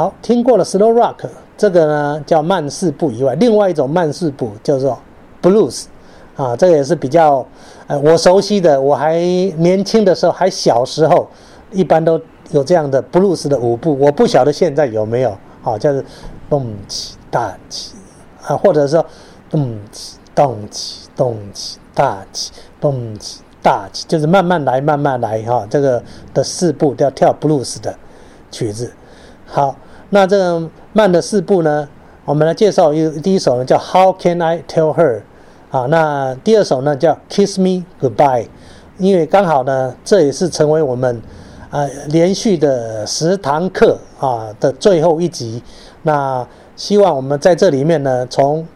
好，听过了 slow rock 这个呢叫慢四步以外，另外一种慢四步叫做 blues 啊，这个也是比较呃我熟悉的，我还年轻的时候，还小时候，一般都有这样的 blues 的舞步，我不晓得现在有没有啊，叫做蹦起大起啊，或者说蹦起动起动起大起蹦起大起，就是慢慢来慢慢来哈，这个的四步都要跳 blues 的曲子。好，那这慢的四步呢，我们来介绍一第一首呢叫 How Can I Tell Her，啊，那第二首呢叫 Kiss Me Goodbye，因为刚好呢，这也是成为我们啊连续的十堂课啊的最后一集，那希望我们在这里面呢，从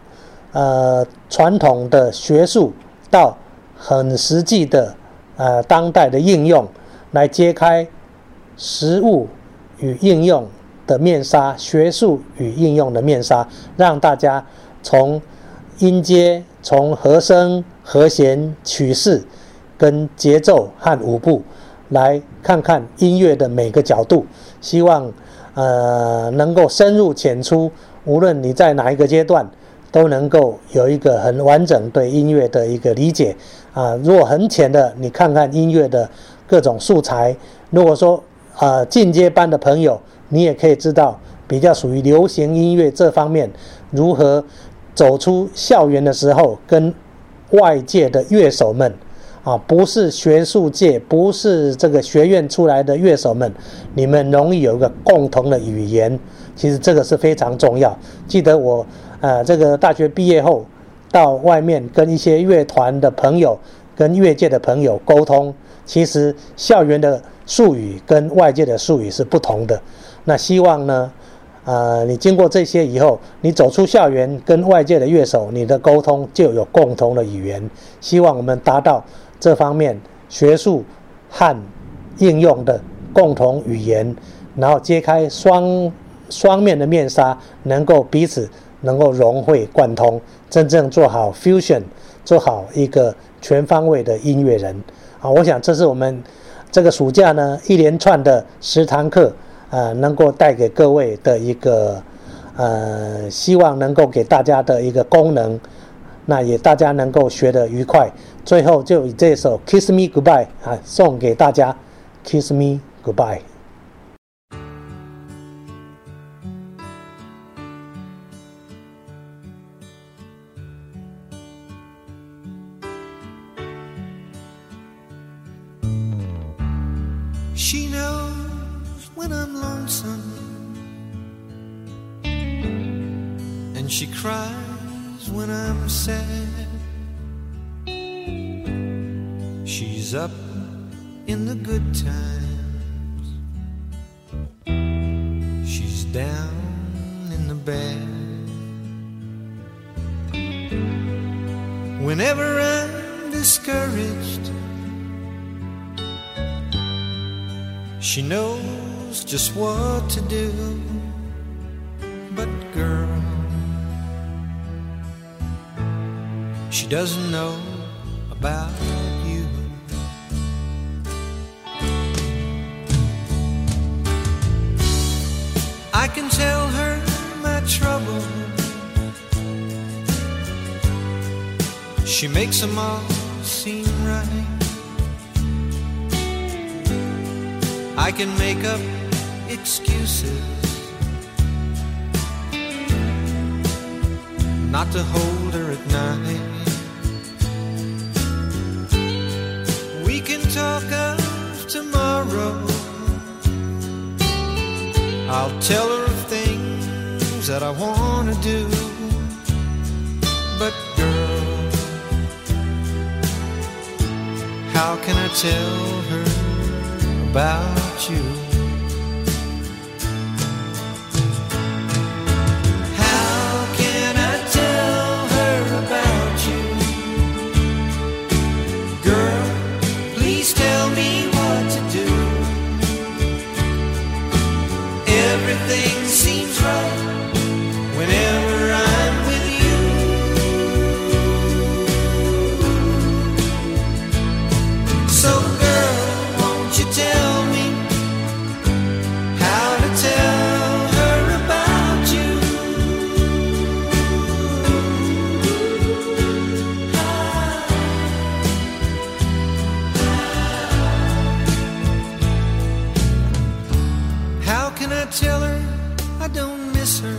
呃传统的学术到很实际的呃当代的应用，来揭开实物与应用。的面纱，学术与应用的面纱，让大家从音阶、从和声、和弦、曲式、跟节奏和舞步，来看看音乐的每个角度。希望呃能够深入浅出，无论你在哪一个阶段，都能够有一个很完整对音乐的一个理解。啊，如果很浅的，你看看音乐的各种素材。如果说呃进阶班的朋友，你也可以知道，比较属于流行音乐这方面，如何走出校园的时候，跟外界的乐手们，啊，不是学术界，不是这个学院出来的乐手们，你们容易有一个共同的语言。其实这个是非常重要。记得我，呃，这个大学毕业后，到外面跟一些乐团的朋友、跟乐界的朋友沟通，其实校园的术语跟外界的术语是不同的。那希望呢，呃，你经过这些以后，你走出校园，跟外界的乐手，你的沟通就有共同的语言。希望我们达到这方面学术和应用的共同语言，然后揭开双双面的面纱，能够彼此能够融会贯通，真正做好 fusion，做好一个全方位的音乐人。啊，我想这是我们这个暑假呢一连串的十堂课。呃，能够带给各位的一个，呃，希望能够给大家的一个功能，那也大家能够学得愉快。最后就以这首《Kiss Me Goodbye》啊，送给大家，《Kiss Me Goodbye》。She knows. Cries when I'm sad. She's up in the good times. She's down in the bad. Whenever I'm discouraged, she knows just what to do. But girl, she doesn't know about you. I can tell her my trouble. She makes them all seem right. I can make up excuses not to hold her at night. We can talk of tomorrow. I'll tell her of things that I want to do. But, girl, how can I tell her about you? can I tell her I don't miss her?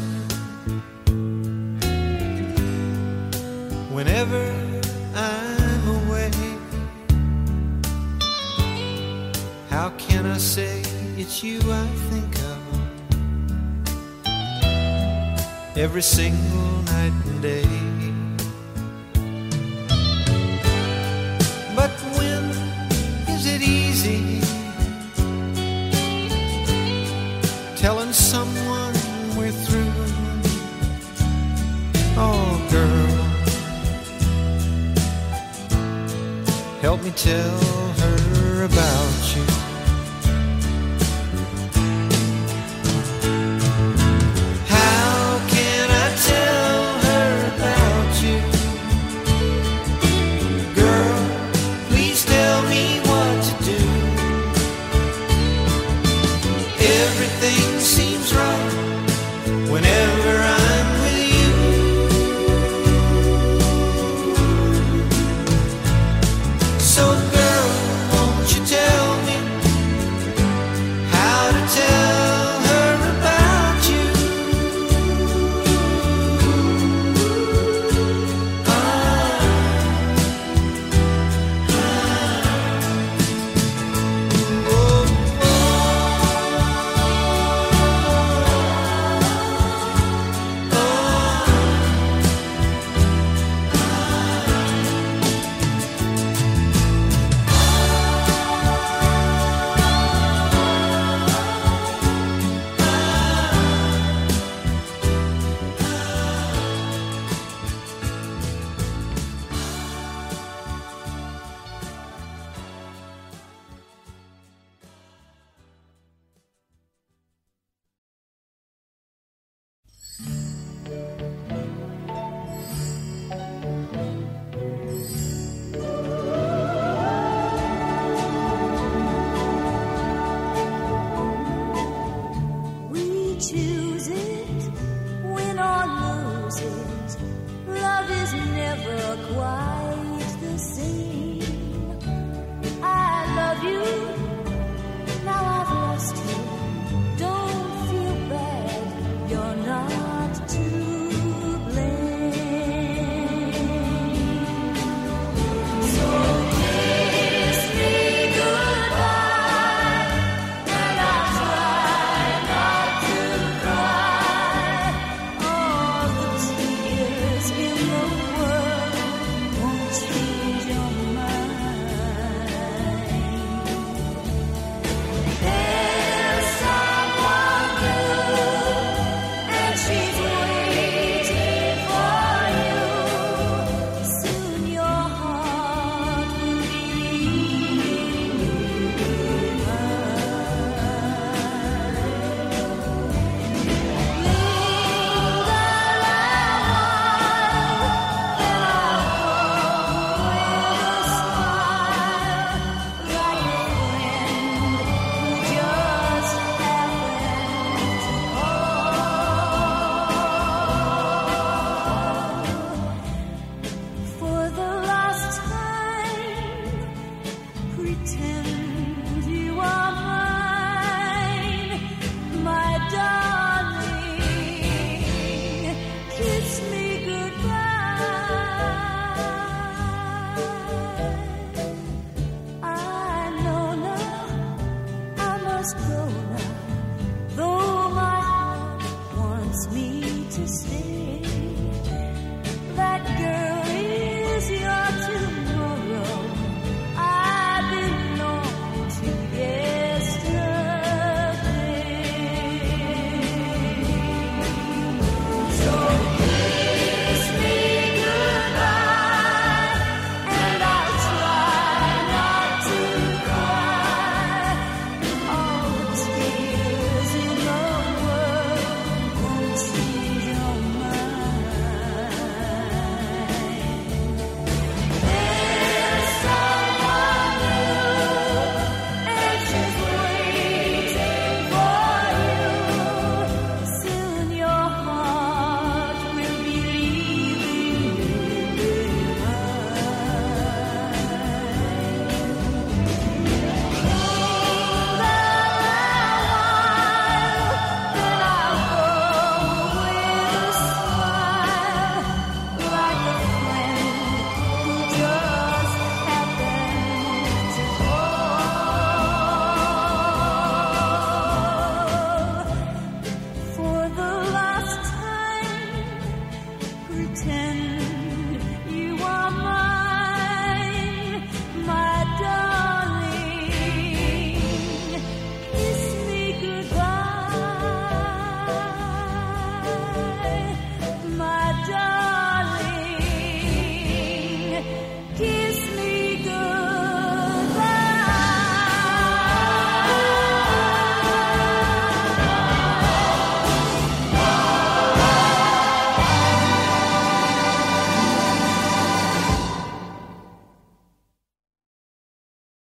Whenever I'm away, how can I say it's you I think of every single night and day?